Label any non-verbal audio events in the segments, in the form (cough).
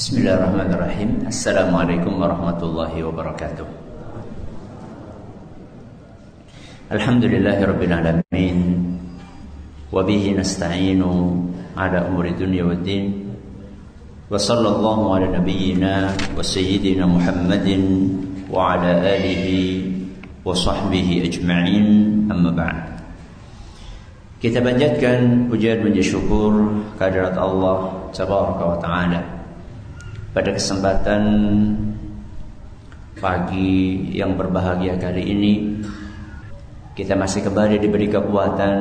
Bismillahirrahmanirrahim. Assalamualaikum warahmatullahi wabarakatuh. Alhamdulillahirabbil alamin. Wa bihi nasta'inu ala umuri dunya waddin. Wa sallallahu ala nabiyyina wa sayyidina Muhammadin wa ala alihi wa sahbihi ajma'in. Amma ba'd. Kita panjatkan pujian puji syukur kehadirat Allah Tabaraka wa taala pada kesempatan pagi yang berbahagia kali ini kita masih kembali diberi kekuatan,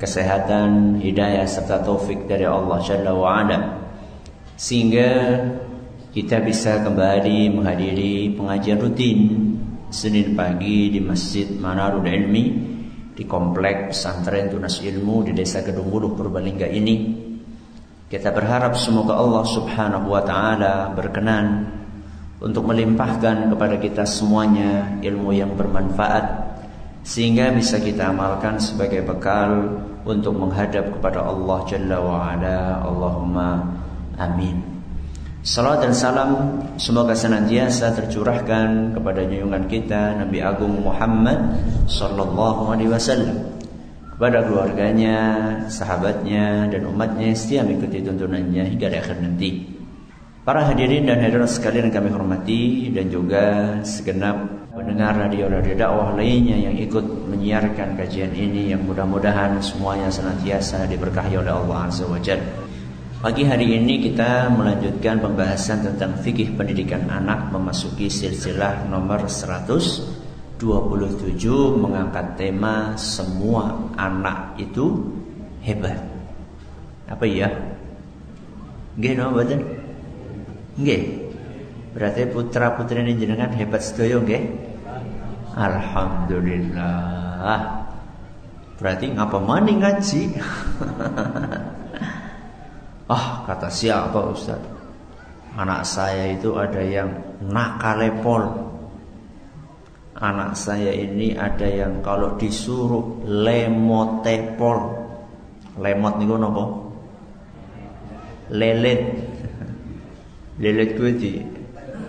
kesehatan, hidayah serta taufik dari Allah Jalla wa ala. Sehingga kita bisa kembali menghadiri pengajian rutin Senin pagi di Masjid Manarul Ilmi di komplek pesantren Tunas Ilmu di Desa Kedung Buluh Purbalingga ini kita berharap semoga Allah Subhanahu wa taala berkenan untuk melimpahkan kepada kita semuanya ilmu yang bermanfaat sehingga bisa kita amalkan sebagai bekal untuk menghadap kepada Allah Jalla wa ala. Allahumma amin. Salam dan salam semoga senantiasa tercurahkan kepada junjungan kita Nabi Agung Muhammad sallallahu alaihi wasallam kepada keluarganya, sahabatnya, dan umatnya yang setia mengikuti tuntunannya hingga akhir nanti. Para hadirin dan hadirat sekalian yang kami hormati dan juga segenap pendengar radio-radio dakwah lainnya yang ikut menyiarkan kajian ini yang mudah-mudahan semuanya senantiasa diberkahi oleh Allah Azza wa Jalla. Pagi hari ini kita melanjutkan pembahasan tentang fikih pendidikan anak memasuki silsilah nomor 100 27 mengangkat tema semua anak itu hebat. Apa ya? Nggih napa mboten? Nggih. Berarti putra putri ini jenengan hebat sedaya nggih? Alhamdulillah. Berarti ngapa mani ngaji? (laughs) ah, kata siapa Ustaz? Anak saya itu ada yang nakalepol Anak saya ini ada yang kalau disuruh lemotepol. Lemot niku napa? Lelet. (laughs) Lelet kuwi di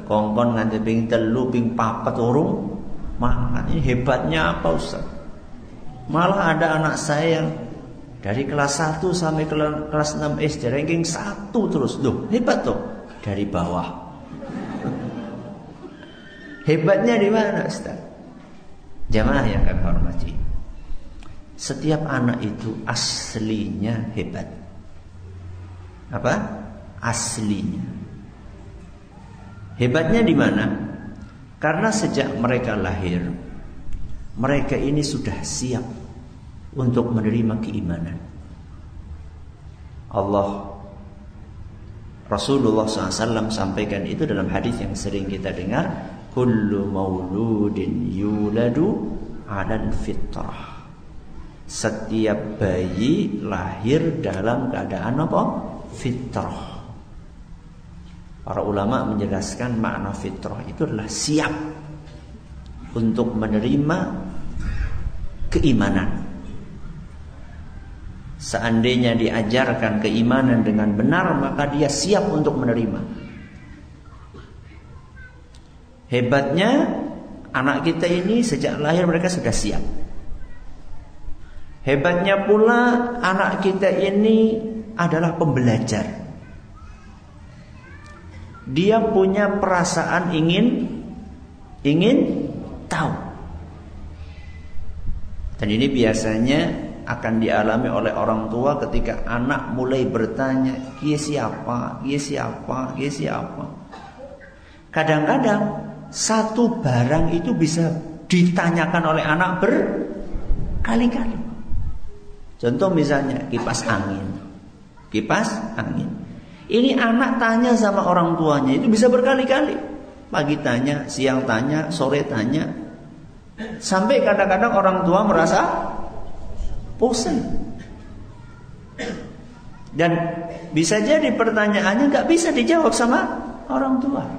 kongkon nganti ping telu ping papat urung mangan. Ini hebatnya apa Ustaz? Malah ada anak saya yang dari kelas 1 sampai kelas 6 SD ranking 1 terus. Loh, hebat tuh. Dari bawah Hebatnya di mana Ustaz? Jamaah yang kami hormati. Setiap anak itu aslinya hebat. Apa? Aslinya. Hebatnya di mana? Karena sejak mereka lahir, mereka ini sudah siap untuk menerima keimanan. Allah Rasulullah SAW sampaikan itu dalam hadis yang sering kita dengar kullu mauludin yuladu 'alal fitrah. Setiap bayi lahir dalam keadaan apa? Fitrah. Para ulama menjelaskan makna fitrah itu adalah siap untuk menerima keimanan. Seandainya diajarkan keimanan dengan benar, maka dia siap untuk menerima. Hebatnya anak kita ini sejak lahir mereka sudah siap. Hebatnya pula anak kita ini adalah pembelajar. Dia punya perasaan ingin ingin tahu. Dan ini biasanya akan dialami oleh orang tua ketika anak mulai bertanya, "Kia siapa? Kia siapa? Kia siapa?" Kadang-kadang satu barang itu bisa ditanyakan oleh anak berkali-kali. Contoh misalnya kipas angin. Kipas angin. Ini anak tanya sama orang tuanya itu bisa berkali-kali. Pagi tanya, siang tanya, sore tanya. Sampai kadang-kadang orang tua merasa bosan. Dan bisa jadi pertanyaannya nggak bisa dijawab sama orang tua.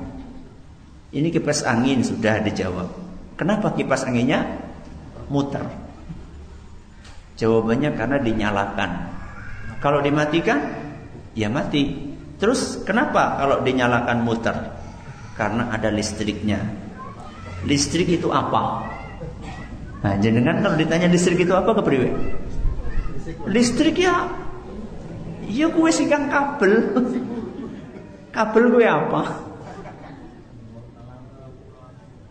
Ini kipas angin sudah dijawab. Kenapa kipas anginnya muter? Jawabannya karena dinyalakan. Kalau dimatikan, ya mati. Terus kenapa kalau dinyalakan muter? Karena ada listriknya. Listrik itu apa? Nah, jenengan kalau ditanya listrik itu apa kepriwe? Listrik ya ya gue sikan kabel. kabel gue apa?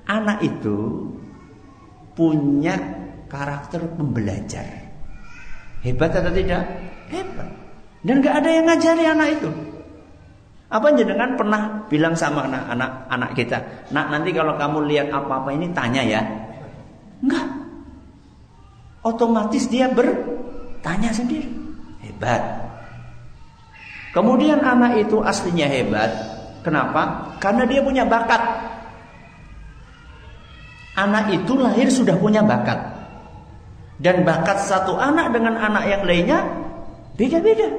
Anak itu punya karakter pembelajar. Hebat atau tidak? Hebat. Dan gak ada yang ngajari anak itu. Apa jenengan pernah bilang sama anak-anak anak kita, "Nak, nanti kalau kamu lihat apa-apa ini tanya ya." Enggak. Otomatis dia bertanya sendiri. Hebat. Kemudian anak itu aslinya hebat. Kenapa? Karena dia punya bakat. Anak itu lahir sudah punya bakat. Dan bakat satu anak dengan anak yang lainnya beda-beda.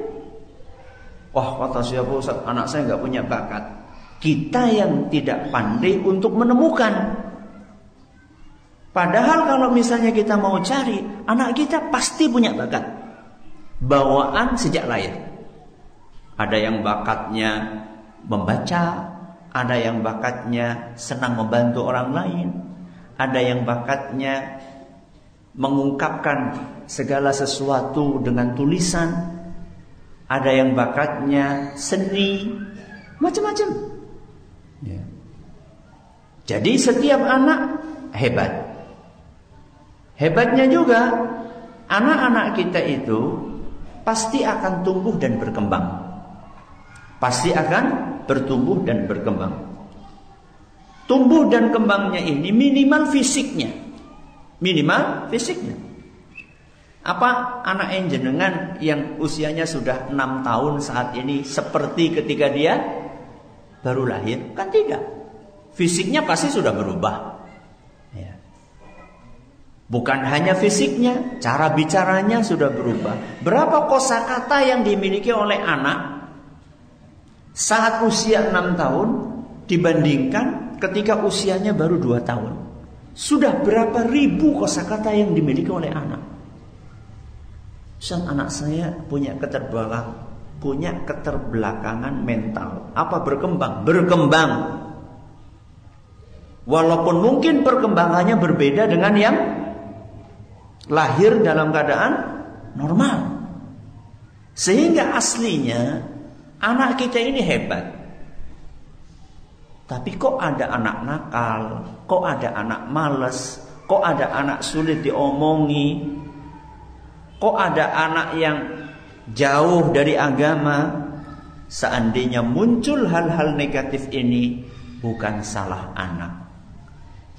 Wah kata siapa Ustaz, anak saya nggak punya bakat. Kita yang tidak pandai untuk menemukan. Padahal kalau misalnya kita mau cari, anak kita pasti punya bakat. Bawaan sejak lahir. Ada yang bakatnya membaca, ada yang bakatnya senang membantu orang lain, ada yang bakatnya mengungkapkan segala sesuatu dengan tulisan, ada yang bakatnya seni, macam-macam. Ya. Jadi setiap anak hebat. Hebatnya juga anak-anak kita itu pasti akan tumbuh dan berkembang. Pasti akan bertumbuh dan berkembang. Tumbuh dan kembangnya ini minimal fisiknya. Minimal fisiknya. Apa anak jenengan yang usianya sudah enam tahun saat ini seperti ketika dia baru lahir? Kan tidak. Fisiknya pasti sudah berubah. Ya. Bukan hanya fisiknya, cara bicaranya sudah berubah. Berapa kosakata yang dimiliki oleh anak saat usia enam tahun dibandingkan ketika usianya baru dua tahun? Sudah berapa ribu kosakata yang dimiliki oleh anak? Sang anak saya punya keterbelakang, punya keterbelakangan mental. Apa berkembang? Berkembang. Walaupun mungkin perkembangannya berbeda dengan yang lahir dalam keadaan normal. Sehingga aslinya anak kita ini hebat. Tapi kok ada anak nakal, kok ada anak males, kok ada anak sulit diomongi, Kok ada anak yang jauh dari agama? Seandainya muncul hal-hal negatif ini bukan salah anak,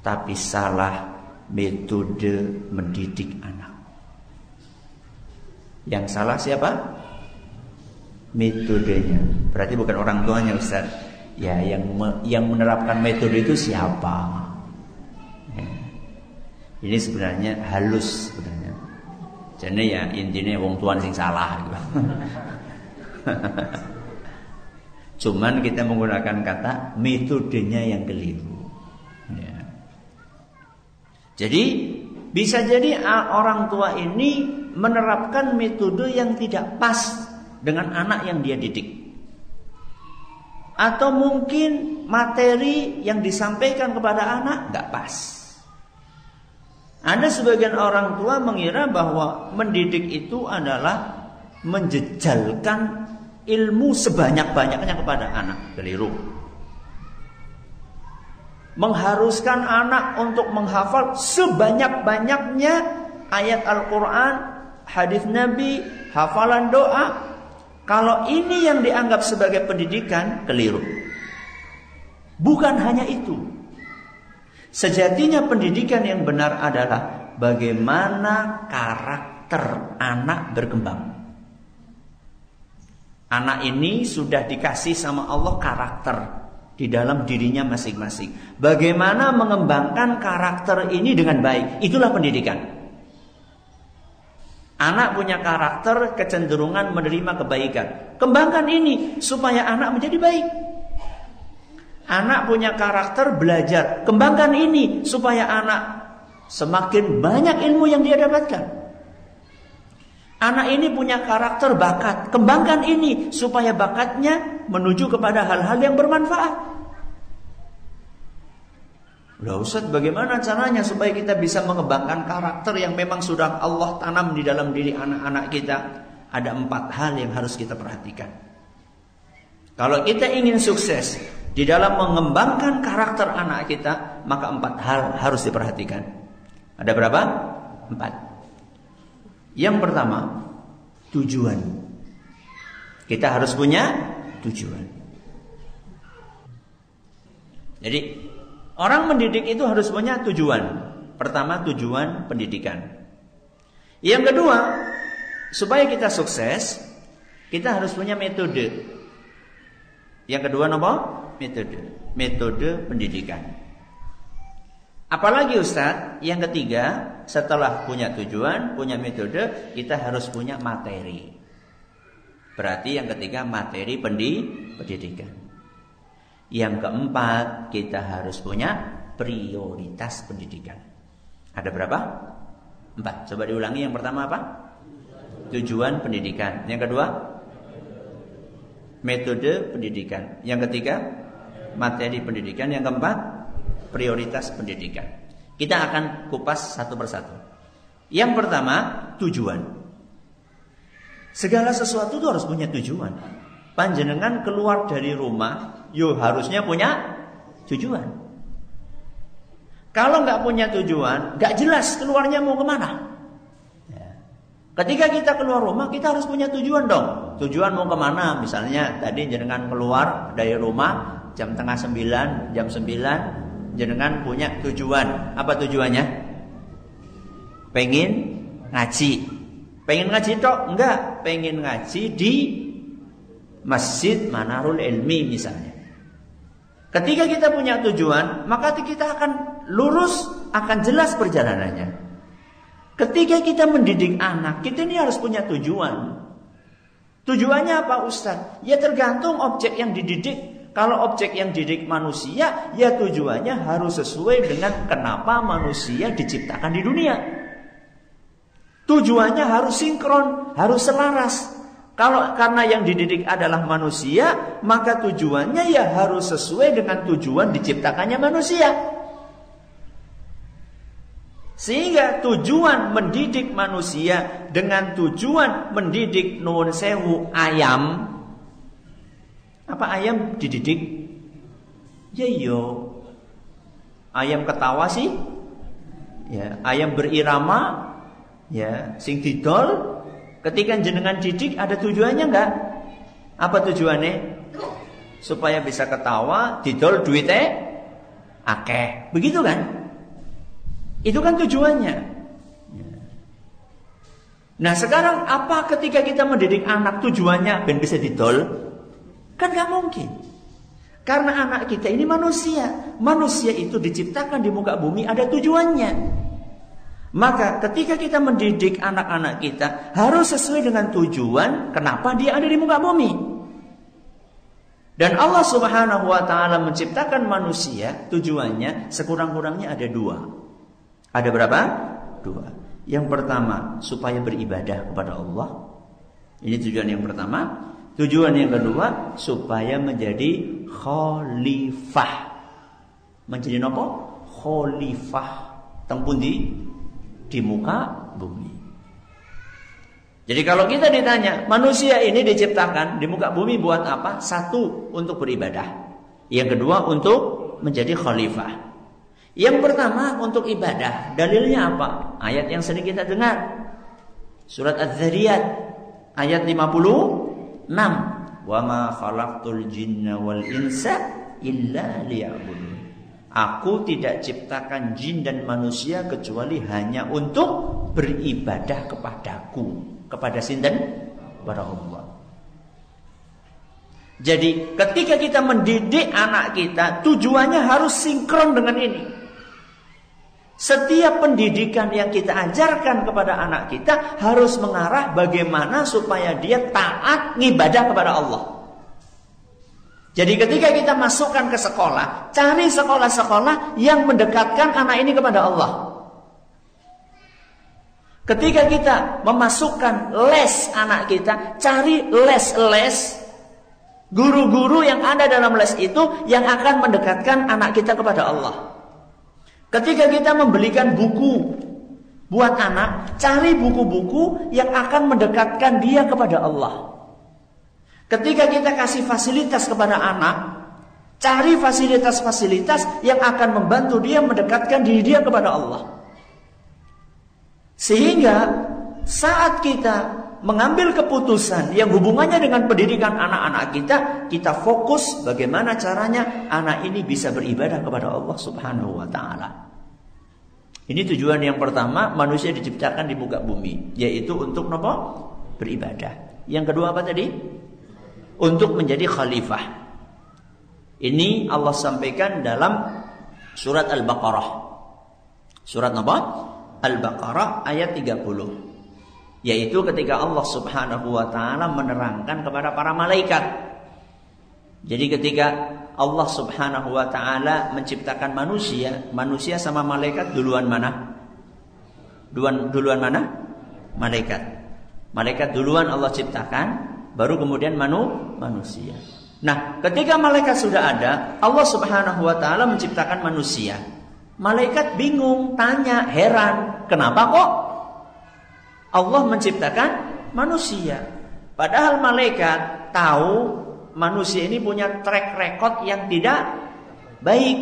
tapi salah metode mendidik anak. Yang salah siapa? Metodenya. Berarti bukan orang tuanya Ustaz. Ya, yang me, yang menerapkan metode itu siapa? Ya. Ini sebenarnya halus sebenarnya. Jadi ya intinya wong tuan sing salah gitu. (laughs) Cuman kita menggunakan kata metodenya yang keliru. Ya. Jadi bisa jadi orang tua ini menerapkan metode yang tidak pas dengan anak yang dia didik. Atau mungkin materi yang disampaikan kepada anak nggak pas. Ada sebagian orang tua mengira bahwa mendidik itu adalah menjejalkan ilmu sebanyak-banyaknya kepada anak. Keliru. Mengharuskan anak untuk menghafal sebanyak-banyaknya ayat Al-Quran, hadis Nabi, hafalan doa. Kalau ini yang dianggap sebagai pendidikan, keliru. Bukan hanya itu. Sejatinya pendidikan yang benar adalah bagaimana karakter anak berkembang. Anak ini sudah dikasih sama Allah karakter di dalam dirinya masing-masing. Bagaimana mengembangkan karakter ini dengan baik? Itulah pendidikan. Anak punya karakter kecenderungan menerima kebaikan. Kembangkan ini supaya anak menjadi baik. Anak punya karakter belajar. Kembangkan ini supaya anak semakin banyak ilmu yang dia dapatkan. Anak ini punya karakter bakat. Kembangkan ini supaya bakatnya menuju kepada hal-hal yang bermanfaat. Loh Ustaz bagaimana caranya supaya kita bisa mengembangkan karakter yang memang sudah Allah tanam di dalam diri anak-anak kita? Ada empat hal yang harus kita perhatikan. Kalau kita ingin sukses di dalam mengembangkan karakter anak kita, maka empat hal harus diperhatikan. Ada berapa? Empat. Yang pertama, tujuan. Kita harus punya tujuan. Jadi Orang mendidik itu harus punya tujuan. Pertama tujuan pendidikan. Yang kedua, supaya kita sukses, kita harus punya metode. Yang kedua apa? Metode. Metode pendidikan. Apalagi Ustadz, yang ketiga, setelah punya tujuan, punya metode, kita harus punya materi. Berarti yang ketiga materi pendidikan. Yang keempat, kita harus punya prioritas pendidikan. Ada berapa? Empat. Coba diulangi. Yang pertama apa? Tujuan pendidikan. Yang kedua? Metode pendidikan. Yang ketiga? Materi pendidikan. Yang keempat? Prioritas pendidikan. Kita akan kupas satu persatu. Yang pertama, tujuan. Segala sesuatu itu harus punya tujuan. Panjenengan keluar dari rumah yo harusnya punya tujuan. Kalau nggak punya tujuan, nggak jelas keluarnya mau ke mana. Ya. Ketika kita keluar rumah, kita harus punya tujuan dong. Tujuan mau ke mana? Misalnya tadi jenengan keluar dari rumah jam tengah sembilan, jam sembilan, jenengan punya tujuan. Apa tujuannya? Pengen ngaji. Pengen ngaji tok? Enggak. Pengen ngaji di Masjid Manarul Ilmi misalnya. Ketika kita punya tujuan, maka kita akan lurus, akan jelas perjalanannya. Ketika kita mendidik anak, kita ini harus punya tujuan. Tujuannya apa Ustaz? Ya tergantung objek yang dididik. Kalau objek yang didik manusia, ya tujuannya harus sesuai dengan kenapa manusia diciptakan di dunia. Tujuannya harus sinkron, harus selaras. Kalau karena yang dididik adalah manusia, maka tujuannya ya harus sesuai dengan tujuan diciptakannya manusia. Sehingga tujuan mendidik manusia dengan tujuan mendidik nuwun sewu ayam. Apa ayam dididik? Ya yo. Ayam ketawa sih. Ya, ayam berirama ya, sing didol Ketika jenengan didik ada tujuannya enggak? Apa tujuannya? Supaya bisa ketawa, didol duitnya akeh. Begitu kan? Itu kan tujuannya. Nah sekarang apa ketika kita mendidik anak tujuannya ben bisa didol? Kan gak mungkin. Karena anak kita ini manusia. Manusia itu diciptakan di muka bumi ada tujuannya. Maka ketika kita mendidik anak-anak kita harus sesuai dengan tujuan kenapa dia ada di muka bumi. Dan Allah Subhanahu wa taala menciptakan manusia tujuannya sekurang-kurangnya ada dua. Ada berapa? Dua. Yang pertama supaya beribadah kepada Allah. Ini tujuan yang pertama. Tujuan yang kedua supaya menjadi khalifah. Menjadi nopo? Khalifah. Tempun di di muka bumi. Jadi kalau kita ditanya, manusia ini diciptakan di muka bumi buat apa? Satu, untuk beribadah. Yang kedua, untuk menjadi khalifah. Yang pertama, untuk ibadah. Dalilnya apa? Ayat yang sering kita dengar. Surat Az-Zariyat ayat 56. Wa ma khalaqtul jinna wal insa illa liya'budun. Aku tidak ciptakan jin dan manusia kecuali hanya untuk beribadah kepadaku, kepada sinten kepada Allah. Jadi ketika kita mendidik anak kita, tujuannya harus sinkron dengan ini. Setiap pendidikan yang kita ajarkan kepada anak kita harus mengarah bagaimana supaya dia taat ngibadah kepada Allah. Jadi ketika kita masukkan ke sekolah, cari sekolah-sekolah yang mendekatkan anak ini kepada Allah. Ketika kita memasukkan les anak kita, cari les-les guru-guru yang ada dalam les itu yang akan mendekatkan anak kita kepada Allah. Ketika kita membelikan buku buat anak, cari buku-buku yang akan mendekatkan dia kepada Allah. Ketika kita kasih fasilitas kepada anak, cari fasilitas-fasilitas yang akan membantu dia mendekatkan diri dia kepada Allah. Sehingga saat kita mengambil keputusan yang hubungannya dengan pendidikan anak-anak kita, kita fokus bagaimana caranya anak ini bisa beribadah kepada Allah Subhanahu wa taala. Ini tujuan yang pertama, manusia diciptakan di muka bumi, yaitu untuk apa? Beribadah. Yang kedua apa tadi? Untuk menjadi khalifah. Ini Allah sampaikan dalam surat Al-Baqarah. Surat apa? Al-Baqarah ayat 30. Yaitu ketika Allah Subhanahu wa taala menerangkan kepada para malaikat. Jadi ketika Allah Subhanahu wa taala menciptakan manusia, manusia sama malaikat duluan mana? Duluan duluan mana? Malaikat. Malaikat duluan Allah ciptakan, baru kemudian manu manusia. Nah, ketika malaikat sudah ada, Allah Subhanahu wa taala menciptakan manusia. Malaikat bingung, tanya, heran, kenapa kok Allah menciptakan manusia? Padahal malaikat tahu manusia ini punya track record yang tidak baik.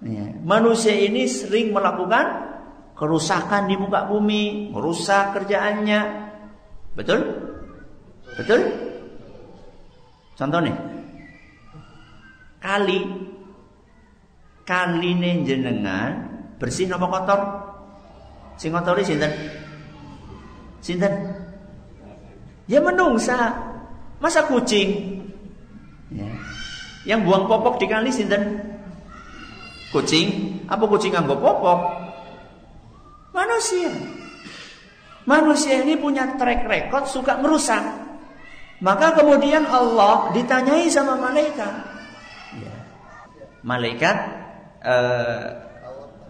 Ya. Manusia ini sering melakukan kerusakan di muka bumi, merusak kerjaannya. Betul? Betul? Contoh nih. Kali kaline jenengan bersih napa kotor? Sing kotori sinten? Sinten? Ya menungsa. Masa kucing? Ya. Yang buang popok di kali sinten? Kucing? Apa kucing nganggo popok? Manusia. Manusia ini punya track record suka merusak. Maka kemudian Allah ditanyai sama malaikat. Ya. Malaikat uh,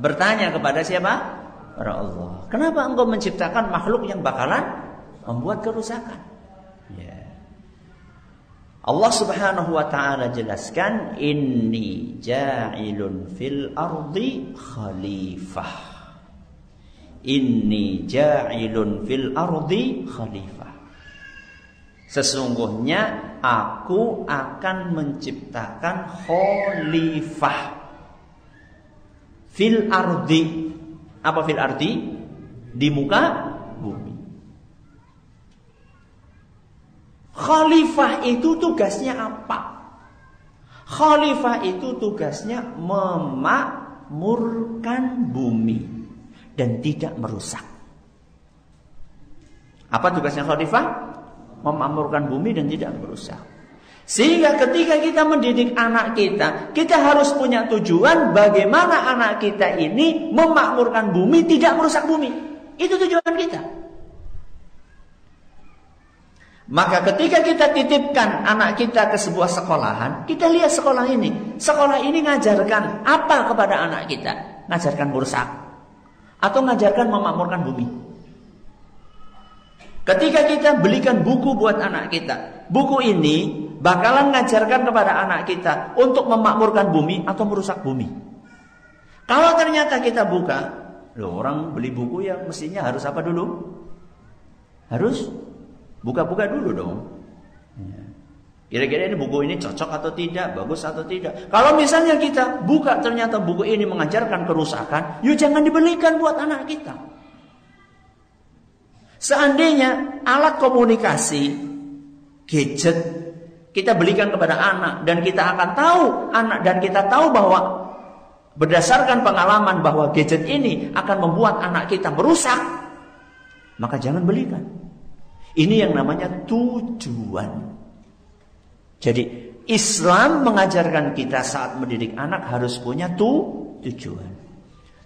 bertanya kepada siapa? Para Allah. Kenapa engkau menciptakan makhluk yang bakalan membuat kerusakan? Ya. Allah Subhanahu wa taala jelaskan inni ja'ilun fil ardi khalifah. Inni ja'ilun fil ardi khalifah. Sesungguhnya aku akan menciptakan khalifah fil ardi. Apa fil ardi? Di muka bumi. Khalifah itu tugasnya apa? Khalifah itu tugasnya memakmurkan bumi dan tidak merusak. Apa tugasnya khalifah? Memakmurkan bumi dan tidak merusak. Sehingga ketika kita mendidik anak kita, kita harus punya tujuan bagaimana anak kita ini memakmurkan bumi, tidak merusak bumi. Itu tujuan kita. Maka ketika kita titipkan anak kita ke sebuah sekolahan, kita lihat sekolah ini. Sekolah ini ngajarkan apa kepada anak kita? Ngajarkan merusak. Atau ngajarkan memakmurkan bumi. Ketika kita belikan buku buat anak kita, buku ini bakalan ngajarkan kepada anak kita untuk memakmurkan bumi atau merusak bumi. Kalau ternyata kita buka, loh orang beli buku yang mestinya harus apa dulu? Harus buka-buka dulu dong. Ya. Kira-kira ini buku ini cocok atau tidak, bagus atau tidak. Kalau misalnya kita buka ternyata buku ini mengajarkan kerusakan, yuk jangan dibelikan buat anak kita. Seandainya alat komunikasi, gadget kita belikan kepada anak dan kita akan tahu anak dan kita tahu bahwa berdasarkan pengalaman bahwa gadget ini akan membuat anak kita merusak, maka jangan belikan. Ini yang namanya tujuan. Jadi Islam mengajarkan kita saat mendidik anak harus punya tu tujuan.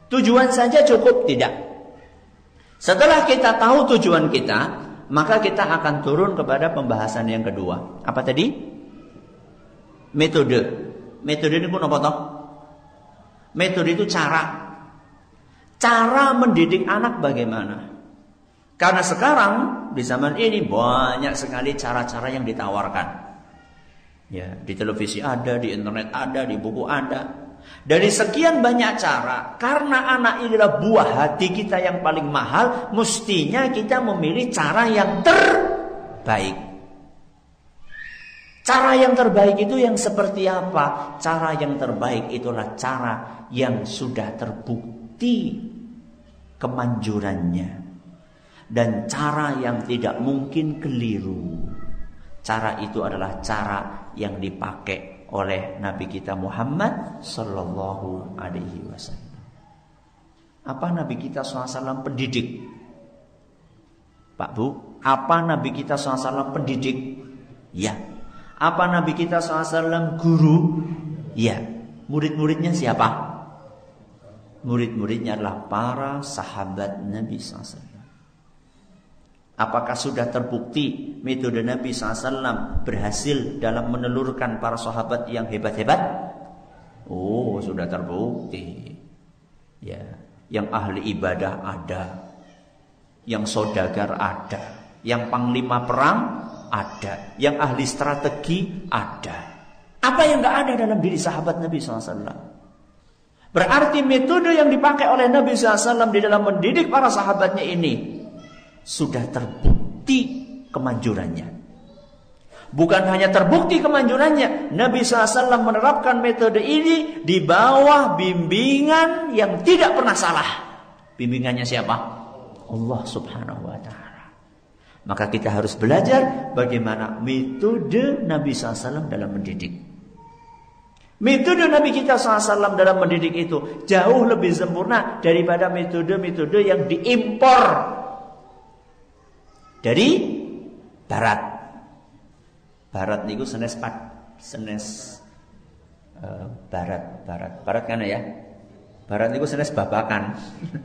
Tujuan saja cukup tidak. Setelah kita tahu tujuan kita, maka kita akan turun kepada pembahasan yang kedua. Apa tadi? Metode. Metode ini pun apa toh? Metode itu cara. Cara mendidik anak bagaimana? Karena sekarang di zaman ini banyak sekali cara-cara yang ditawarkan. Ya, di televisi ada, di internet ada, di buku ada. Dari sekian banyak cara, karena anak ini adalah buah hati kita yang paling mahal, mestinya kita memilih cara yang terbaik. Cara yang terbaik itu yang seperti apa? Cara yang terbaik itulah cara yang sudah terbukti kemanjurannya dan cara yang tidak mungkin keliru. Cara itu adalah cara yang dipakai oleh Nabi kita Muhammad Sallallahu Alaihi Wasallam. Apa Nabi kita SAW pendidik? Pak Bu, apa Nabi kita SAW pendidik? Ya. Apa Nabi kita SAW guru? Ya. Murid-muridnya siapa? Murid-muridnya adalah para sahabat Nabi SAW. Apakah sudah terbukti metode Nabi SAW berhasil dalam menelurkan para sahabat yang hebat-hebat? Oh, sudah terbukti. Ya, yang ahli ibadah ada, yang sodagar ada, yang panglima perang ada, yang ahli strategi ada. Apa yang tidak ada dalam diri sahabat Nabi SAW? Berarti metode yang dipakai oleh Nabi SAW di dalam mendidik para sahabatnya ini sudah terbukti kemanjurannya. Bukan hanya terbukti kemanjurannya, Nabi SAW menerapkan metode ini di bawah bimbingan yang tidak pernah salah. Bimbingannya siapa? Allah Subhanahu wa taala. Maka kita harus belajar bagaimana metode Nabi SAW dalam mendidik. Metode Nabi kita SAW dalam mendidik itu jauh lebih sempurna daripada metode-metode yang diimpor dari barat. Barat niku senes pat senes uh, barat barat barat kan ya. Barat niku senes babakan.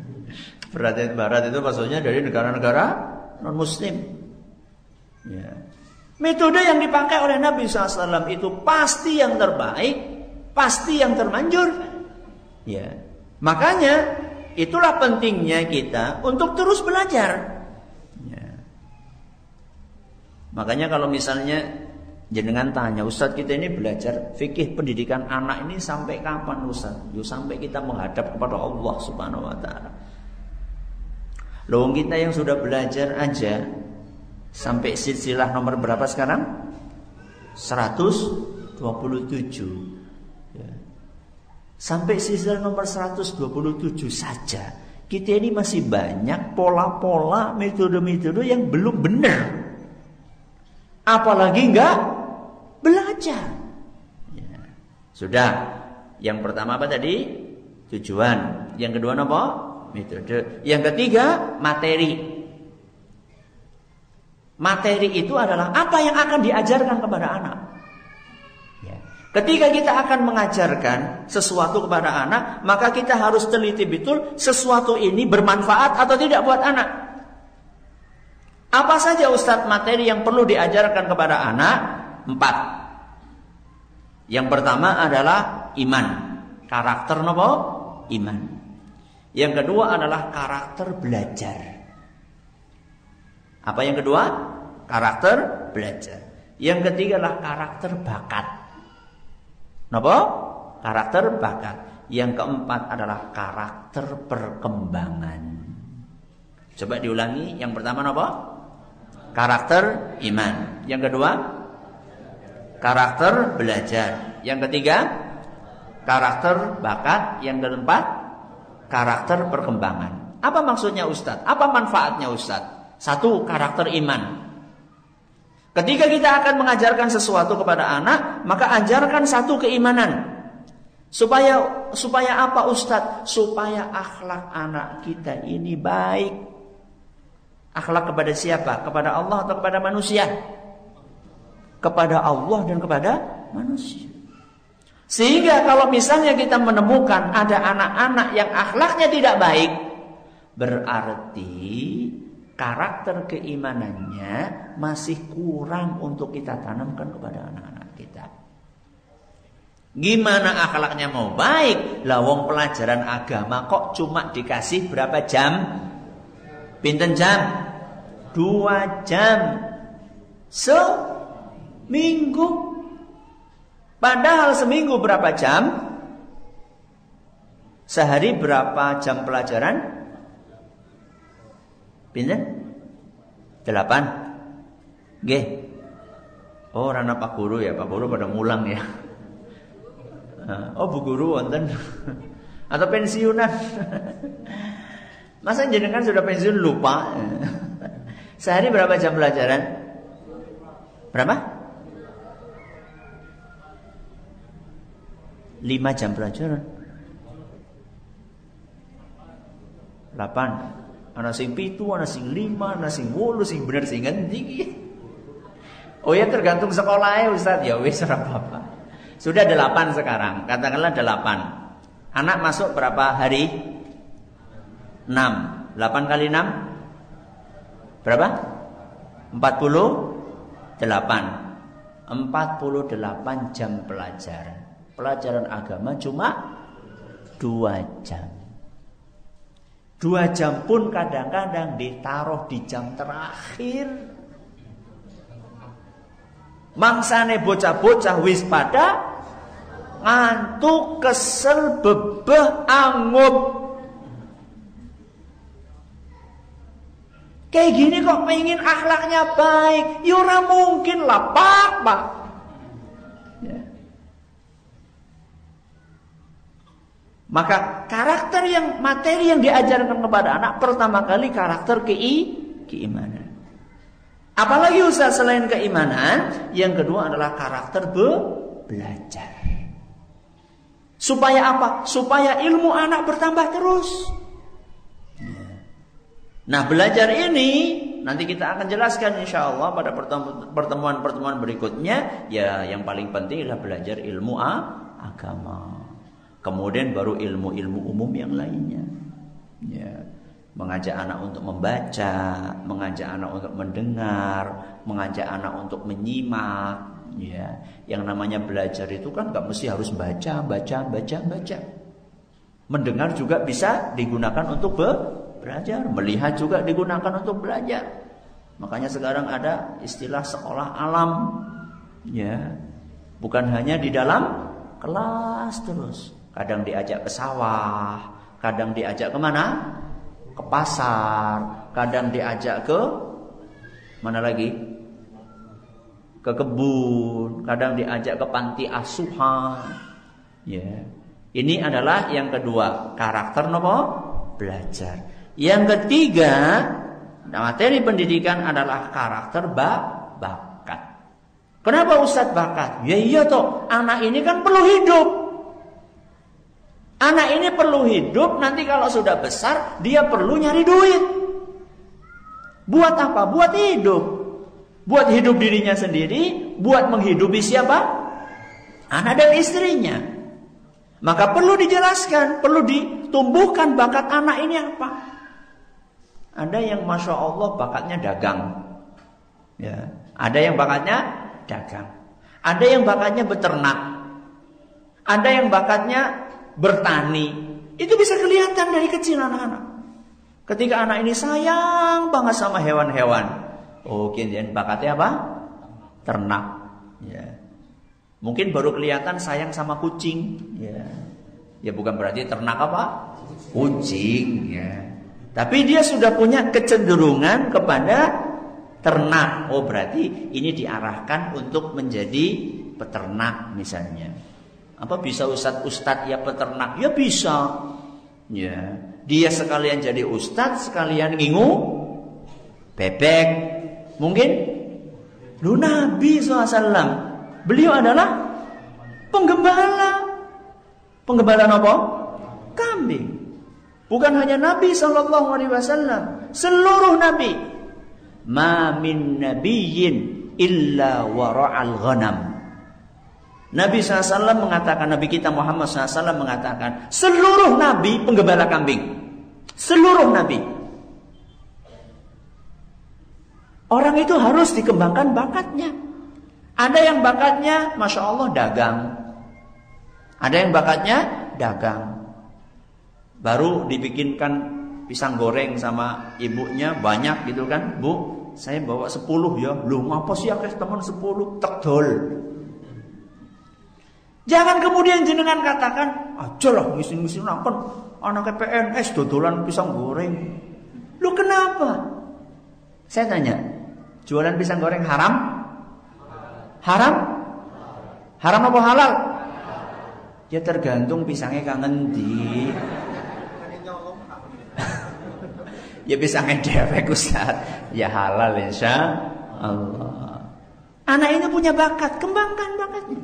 (laughs) Barat barat itu maksudnya dari negara-negara non muslim. Ya. Metode yang dipakai oleh Nabi SAW itu pasti yang terbaik, pasti yang termanjur. Ya. Makanya itulah pentingnya kita untuk terus belajar. Makanya kalau misalnya jenengan tanya, Ustadz kita ini belajar fikih pendidikan anak ini sampai kapan Ustadz? Yuk sampai kita menghadap kepada Allah Subhanahu Wa Taala. Loh kita yang sudah belajar aja sampai silsilah nomor berapa sekarang? 127. Ya. Sampai silsilah nomor 127 saja. Kita ini masih banyak pola-pola metode-metode yang belum benar apalagi enggak belajar. Ya. Sudah. Yang pertama apa tadi? Tujuan. Yang kedua apa? Metode. Yang ketiga materi. Materi itu adalah apa yang akan diajarkan kepada anak. Ya. Ketika kita akan mengajarkan sesuatu kepada anak, maka kita harus teliti betul sesuatu ini bermanfaat atau tidak buat anak. Apa saja Ustadz materi yang perlu diajarkan kepada anak? Empat. Yang pertama adalah iman. Karakter nopo? Iman. Yang kedua adalah karakter belajar. Apa yang kedua? Karakter belajar. Yang ketiga adalah karakter bakat. Nopo? Karakter bakat. Yang keempat adalah karakter perkembangan. Coba diulangi. Yang pertama nopo? Karakter iman. Yang kedua, karakter belajar. Yang ketiga, karakter bakat. Yang keempat, karakter perkembangan. Apa maksudnya Ustadz? Apa manfaatnya Ustadz? Satu, karakter iman. Ketika kita akan mengajarkan sesuatu kepada anak, maka ajarkan satu keimanan. Supaya supaya apa Ustadz? Supaya akhlak anak kita ini baik. Akhlak kepada siapa? Kepada Allah atau kepada manusia? Kepada Allah dan kepada manusia. Sehingga kalau misalnya kita menemukan ada anak-anak yang akhlaknya tidak baik, berarti karakter keimanannya masih kurang untuk kita tanamkan kepada anak-anak kita. Gimana akhlaknya mau baik? Lawong pelajaran agama kok cuma dikasih berapa jam? Pinten jam? Dua jam. Seminggu. Padahal seminggu berapa jam? Sehari berapa jam pelajaran? Pinter? Delapan. G. Oh, rana Pak Guru ya, Pak Guru pada mulang ya. (laughs) Oh, Bu Guru wonten. (laughs) Atau pensiunan. (laughs) Masa jenengan sudah pensiun lupa? (laughs) Sehari berapa jam pelajaran? Berapa? 5 jam pelajaran 8 Anak sing pitu, anak sing lima, anak sing wulu, sing bener sing ngendi Oh ya tergantung sekolah ya Ustaz ya wis ora apa-apa. Sudah delapan sekarang, katakanlah delapan. Anak masuk berapa hari? Enam. Delapan kali enam? Berapa? Empat puluh delapan. Empat puluh delapan jam pelajaran pelajaran agama cuma dua jam. Dua jam pun kadang-kadang ditaruh di jam terakhir. Mangsane bocah-bocah wis pada ngantuk, kesel, bebeh, angup. Kayak gini kok pengen akhlaknya baik, yura ya mungkin lah pak, pak. Maka karakter yang materi yang diajarkan kepada anak pertama kali karakter kei, keimanan. Apalagi usaha selain keimanan, yang kedua adalah karakter be, belajar. Supaya apa? Supaya ilmu anak bertambah terus. Nah belajar ini nanti kita akan jelaskan insya Allah pada pertemuan-pertemuan berikutnya. Ya yang paling penting adalah belajar ilmu agama. Kemudian baru ilmu-ilmu umum yang lainnya. Ya. Mengajak anak untuk membaca, mengajak anak untuk mendengar, mengajak anak untuk menyimak. Ya. Yang namanya belajar itu kan gak mesti harus baca, baca, baca, baca. Mendengar juga bisa digunakan untuk be belajar. Melihat juga digunakan untuk belajar. Makanya sekarang ada istilah sekolah alam. Ya. Bukan hanya di dalam kelas terus. Kadang diajak ke sawah, kadang diajak ke mana? Ke pasar, kadang diajak ke mana lagi? Ke kebun, kadang diajak ke panti asuhan. Ya. Ini adalah yang kedua, karakter nopo belajar. Yang ketiga, materi pendidikan adalah karakter bak bakat. Kenapa Ustadz bakat? Ya iya toh, anak ini kan perlu hidup. Anak ini perlu hidup, nanti kalau sudah besar dia perlu nyari duit. Buat apa? Buat hidup. Buat hidup dirinya sendiri, buat menghidupi siapa? Anak dan istrinya. Maka perlu dijelaskan, perlu ditumbuhkan bakat anak ini apa. Ada yang masya Allah bakatnya dagang, ya. Ada yang bakatnya dagang. Ada yang bakatnya beternak. Ada yang bakatnya bertani. Itu bisa kelihatan dari kecil anak-anak. Ketika anak ini sayang banget sama hewan-hewan. Oh, kemudian bakatnya apa? Ternak. Ya. Mungkin baru kelihatan sayang sama kucing. Ya. Ya bukan berarti ternak apa? Kucing. Ya. Tapi dia sudah punya kecenderungan kepada ternak. Oh berarti ini diarahkan untuk menjadi peternak misalnya. Apa bisa ustad ustad ya peternak? Ya bisa. Ya, dia sekalian jadi ustad, sekalian ngingu bebek. Mungkin lu Nabi SAW Beliau adalah penggembala. Penggembala apa? Kambing. Bukan hanya Nabi Sallallahu Alaihi Wasallam, seluruh Nabi. Ma min nabiyyin illa wara'al ghanam. Nabi SAW mengatakan, Nabi kita Muhammad SAW mengatakan, seluruh Nabi penggembala kambing. Seluruh Nabi. Orang itu harus dikembangkan bakatnya. Ada yang bakatnya, Masya Allah, dagang. Ada yang bakatnya, dagang. Baru dibikinkan pisang goreng sama ibunya banyak gitu kan, Bu. saya bawa 10 ya. Lu ngapa sih akeh teman 10 tekdol. Jangan kemudian jenengan katakan, aja lah ngisi-ngisi nampun anak PNS dodolan pisang goreng. Lu kenapa? Saya tanya, jualan pisang goreng haram? Haram? Haram apa halal? Ya tergantung pisangnya kangen di. Ya pisangnya dewek Ustaz. Ya halal insya Allah. Anak ini punya bakat, kembangkan bakatnya.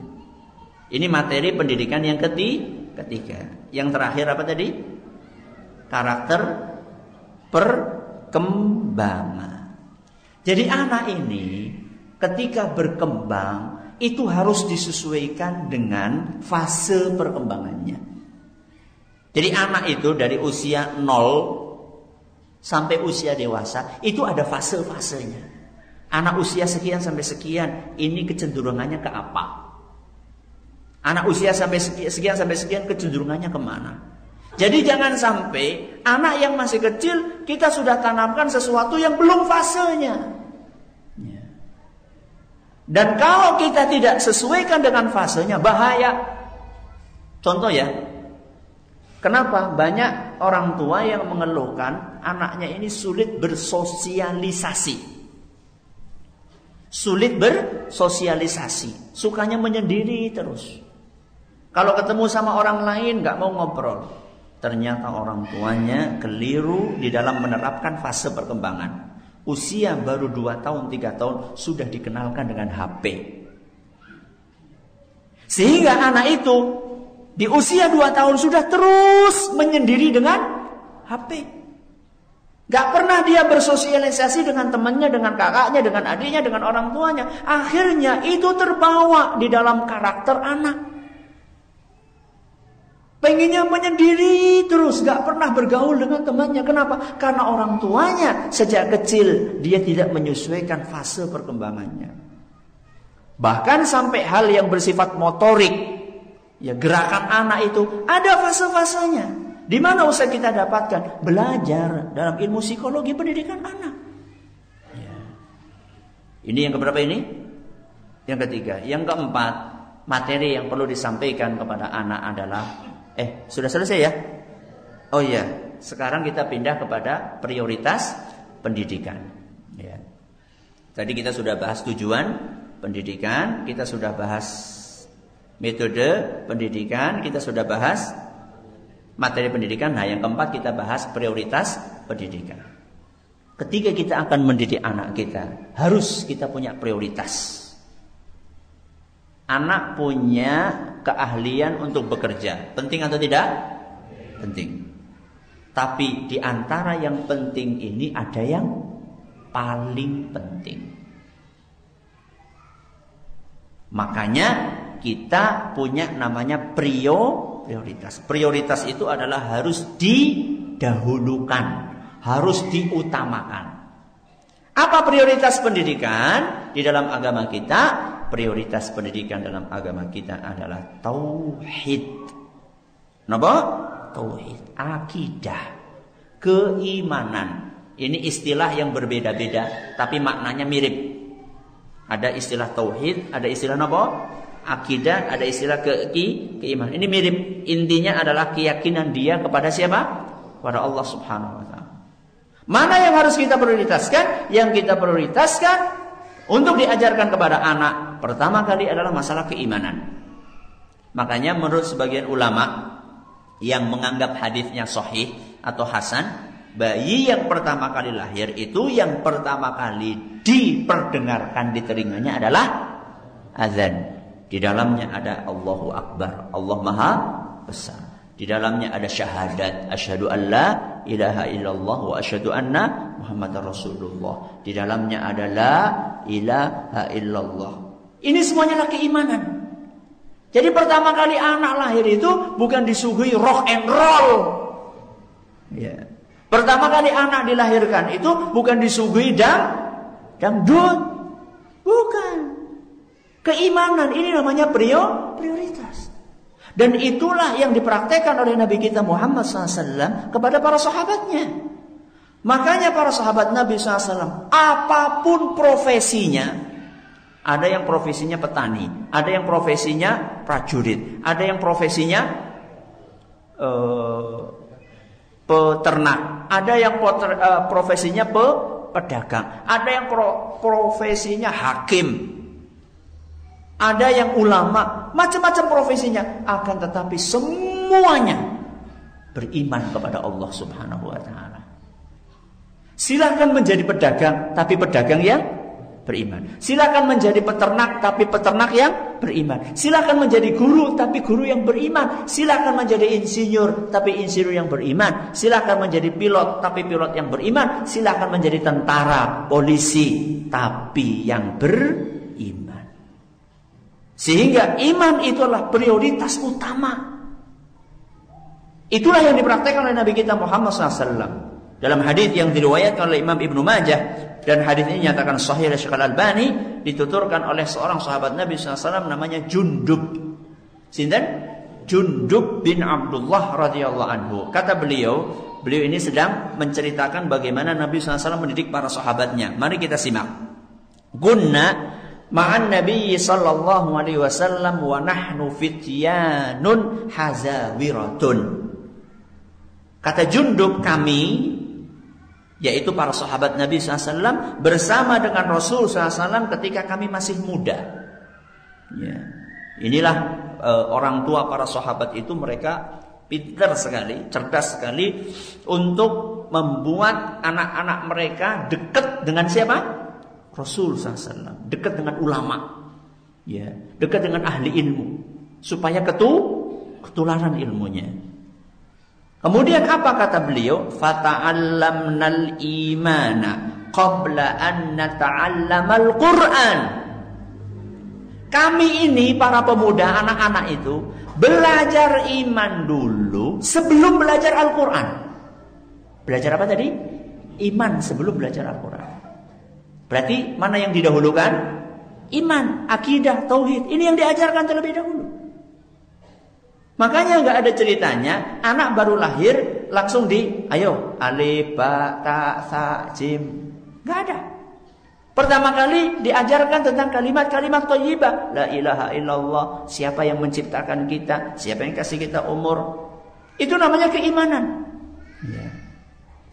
Ini materi pendidikan yang ketiga. Yang terakhir apa tadi? Karakter perkembangan. Jadi anak ini ketika berkembang itu harus disesuaikan dengan fase perkembangannya. Jadi anak itu dari usia 0 sampai usia dewasa itu ada fase-fasenya. Anak usia sekian sampai sekian ini kecenderungannya ke apa? Anak usia sampai sekian, sekian sampai sekian kecenderungannya ke mana? Jadi jangan sampai anak yang masih kecil kita sudah tanamkan sesuatu yang belum fasenya. Ya. Dan kalau kita tidak sesuaikan dengan fasenya bahaya. Contoh ya, kenapa banyak orang tua yang mengeluhkan anaknya ini sulit bersosialisasi. Sulit bersosialisasi, sukanya menyendiri terus. Kalau ketemu sama orang lain nggak mau ngobrol. Ternyata orang tuanya keliru di dalam menerapkan fase perkembangan. Usia baru 2 tahun, 3 tahun sudah dikenalkan dengan HP. Sehingga anak itu di usia 2 tahun sudah terus menyendiri dengan HP. Gak pernah dia bersosialisasi dengan temannya, dengan kakaknya, dengan adiknya, dengan orang tuanya. Akhirnya itu terbawa di dalam karakter anak. Pengennya menyendiri terus, gak pernah bergaul dengan temannya. Kenapa? Karena orang tuanya sejak kecil dia tidak menyesuaikan fase perkembangannya. Bahkan sampai hal yang bersifat motorik, ya gerakan anak itu ada fase-fasenya. Di mana usah kita dapatkan? Belajar dalam ilmu psikologi pendidikan anak. Ya. Ini yang keberapa ini? Yang ketiga. Yang keempat, materi yang perlu disampaikan kepada anak adalah Eh, sudah selesai ya? Oh iya, sekarang kita pindah kepada prioritas pendidikan. Ya. Tadi kita sudah bahas tujuan pendidikan, kita sudah bahas metode pendidikan, kita sudah bahas materi pendidikan. Nah, yang keempat kita bahas prioritas pendidikan. Ketika kita akan mendidik anak kita, harus kita punya prioritas. Anak punya keahlian untuk bekerja. Penting atau tidak? Penting. Tapi di antara yang penting ini ada yang paling penting. Makanya kita punya namanya prio prioritas. Prioritas itu adalah harus didahulukan, harus diutamakan. Apa prioritas pendidikan di dalam agama kita? prioritas pendidikan dalam agama kita adalah tauhid. Napa? Tauhid, akidah, keimanan. Ini istilah yang berbeda-beda tapi maknanya mirip. Ada istilah tauhid, ada istilah napa? Akidah, ada istilah ke, ke keimanan. Ini mirip. Intinya adalah keyakinan dia kepada siapa? Kepada Allah Subhanahu wa taala. Mana yang harus kita prioritaskan? Yang kita prioritaskan untuk diajarkan kepada anak, pertama kali adalah masalah keimanan. Makanya menurut sebagian ulama yang menganggap hadisnya sahih atau hasan, bayi yang pertama kali lahir itu yang pertama kali diperdengarkan di telinganya adalah azan. Di dalamnya ada Allahu Akbar, Allah Maha Besar. Di dalamnya ada syahadat asyhadu alla ilaha illallah wa asyhadu anna muhammadar rasulullah. Di dalamnya ada la ilaha illallah. Ini semuanya lah keimanan. Jadi pertama kali anak lahir itu bukan disuguhi rock and roll. Ya. Pertama kali anak dilahirkan itu bukan disuguhi dang dangdut. Bukan. Keimanan ini namanya prior, prioritas. Dan itulah yang dipraktekkan oleh Nabi kita Muhammad SAW kepada para sahabatnya. Makanya para sahabat Nabi SAW, apa pun profesinya, ada yang profesinya petani, ada yang profesinya prajurit, ada yang profesinya uh, peternak, ada yang poter, uh, profesinya pe, pedagang, ada yang pro, profesinya hakim, ada yang ulama, macam-macam profesinya, akan tetapi semuanya beriman kepada Allah Subhanahu wa taala. Silahkan menjadi pedagang, tapi pedagang yang beriman. Silakan menjadi peternak, tapi peternak yang beriman. Silakan menjadi guru, tapi guru yang beriman. Silakan menjadi insinyur, tapi insinyur yang beriman. Silakan menjadi pilot, tapi pilot yang beriman. Silakan menjadi tentara, polisi, tapi yang beriman. Sehingga iman itulah prioritas utama. Itulah yang dipraktekkan oleh Nabi kita Muhammad SAW. Dalam hadis yang diriwayatkan oleh Imam Ibnu Majah dan hadis ini nyatakan sahih oleh Syekh Al-Albani dituturkan oleh seorang sahabat Nabi SAW namanya Jundub. Sinten? Jundub bin Abdullah radhiyallahu anhu. Kata beliau, beliau ini sedang menceritakan bagaimana Nabi SAW mendidik para sahabatnya. Mari kita simak. Gunna ma'an Nabi sallallahu alaihi wasallam wa nahnu fityanun hazawiratun. Kata Jundub kami yaitu para sahabat Nabi SAW bersama dengan Rasul SAW ketika kami masih muda. Ya. Inilah e, orang tua para sahabat itu mereka pintar sekali, cerdas sekali untuk membuat anak-anak mereka dekat dengan siapa? Rasul SAW, dekat dengan ulama, ya, dekat dengan ahli ilmu, supaya ketu ketularan ilmunya. Kemudian apa kata beliau? Fata'allamnal imana qabla an nata'allamal Qur'an. Kami ini para pemuda anak-anak itu belajar iman dulu sebelum belajar Al-Qur'an. Belajar apa tadi? Iman sebelum belajar Al-Qur'an. Berarti mana yang didahulukan? Iman, akidah, tauhid. Ini yang diajarkan terlebih dahulu. Makanya nggak ada ceritanya anak baru lahir langsung di ayo alif ba ta sa jim nggak ada. Pertama kali diajarkan tentang kalimat-kalimat thayyibah. La ilaha illallah. Siapa yang menciptakan kita? Siapa yang kasih kita umur? Itu namanya keimanan.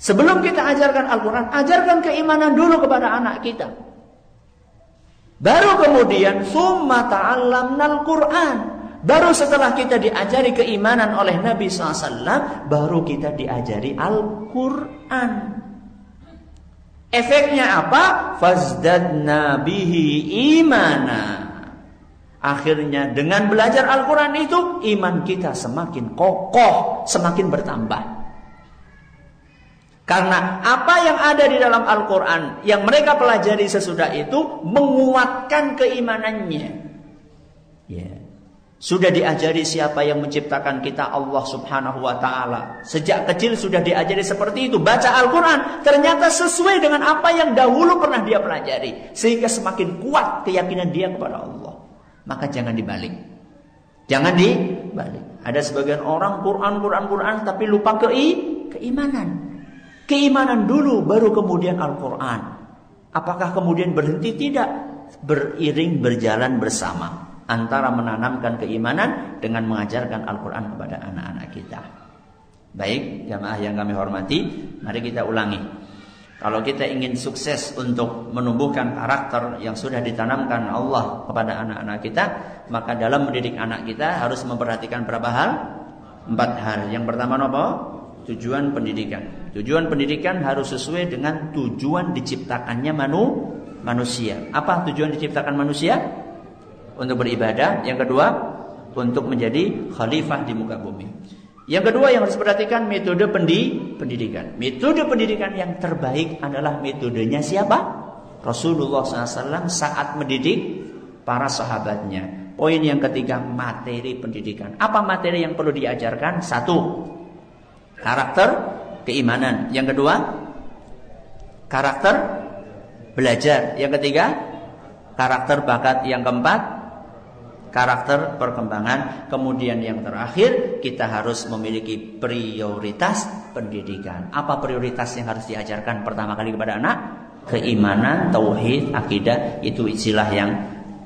Sebelum kita ajarkan Al-Quran, ajarkan keimanan dulu kepada anak kita. Baru kemudian, summa ta'allamna Al-Quran. Baru setelah kita diajari keimanan oleh Nabi SAW, baru kita diajari Al-Quran. Efeknya apa? Fazdadna bihi imana. Akhirnya dengan belajar Al-Quran itu, iman kita semakin kokoh, semakin bertambah. Karena apa yang ada di dalam Al-Quran yang mereka pelajari sesudah itu menguatkan keimanannya. Yeah. Sudah diajari siapa yang menciptakan kita Allah subhanahu wa ta'ala. Sejak kecil sudah diajari seperti itu. Baca Al-Quran ternyata sesuai dengan apa yang dahulu pernah dia pelajari. Sehingga semakin kuat keyakinan dia kepada Allah. Maka jangan dibalik. Jangan dibalik. Ada sebagian orang Quran, Quran, Quran tapi lupa kei, keimanan. Keimanan dulu baru kemudian Al-Quran. Apakah kemudian berhenti? Tidak. Beriring berjalan bersama antara menanamkan keimanan dengan mengajarkan Al-Quran kepada anak-anak kita. Baik, jamaah yang kami hormati, mari kita ulangi. Kalau kita ingin sukses untuk menumbuhkan karakter yang sudah ditanamkan Allah kepada anak-anak kita, maka dalam mendidik anak kita harus memperhatikan berapa hal? Empat hal. Yang pertama apa? Tujuan pendidikan. Tujuan pendidikan harus sesuai dengan tujuan diciptakannya manu, manusia. Apa tujuan diciptakan manusia? untuk beribadah, yang kedua untuk menjadi khalifah di muka bumi. Yang kedua yang harus perhatikan metode pendi pendidikan. Metode pendidikan yang terbaik adalah metodenya siapa? Rasulullah SAW saat mendidik para sahabatnya. Poin yang ketiga materi pendidikan. Apa materi yang perlu diajarkan? Satu, karakter keimanan. Yang kedua, karakter belajar. Yang ketiga, karakter bakat. Yang keempat, karakter perkembangan. Kemudian yang terakhir, kita harus memiliki prioritas pendidikan. Apa prioritas yang harus diajarkan pertama kali kepada anak? Keimanan, tauhid, akidah itu istilah yang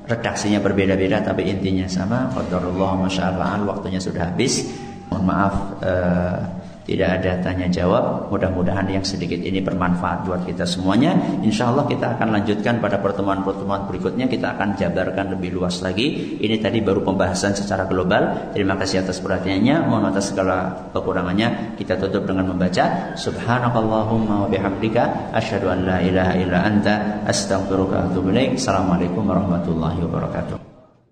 redaksinya berbeda-beda tapi intinya sama. Qadarullah masyaallah waktunya sudah habis. Mohon maaf uh, tidak ada tanya jawab. Mudah-mudahan yang sedikit ini bermanfaat buat kita semuanya. Insya Allah kita akan lanjutkan pada pertemuan-pertemuan berikutnya. Kita akan jabarkan lebih luas lagi. Ini tadi baru pembahasan secara global. Terima kasih atas perhatiannya. Mohon atas segala kekurangannya. Kita tutup dengan membaca Subhanakallahumma wa bihamdika asyhadu an la ilaha illa anta ilaik. Assalamualaikum warahmatullahi wabarakatuh.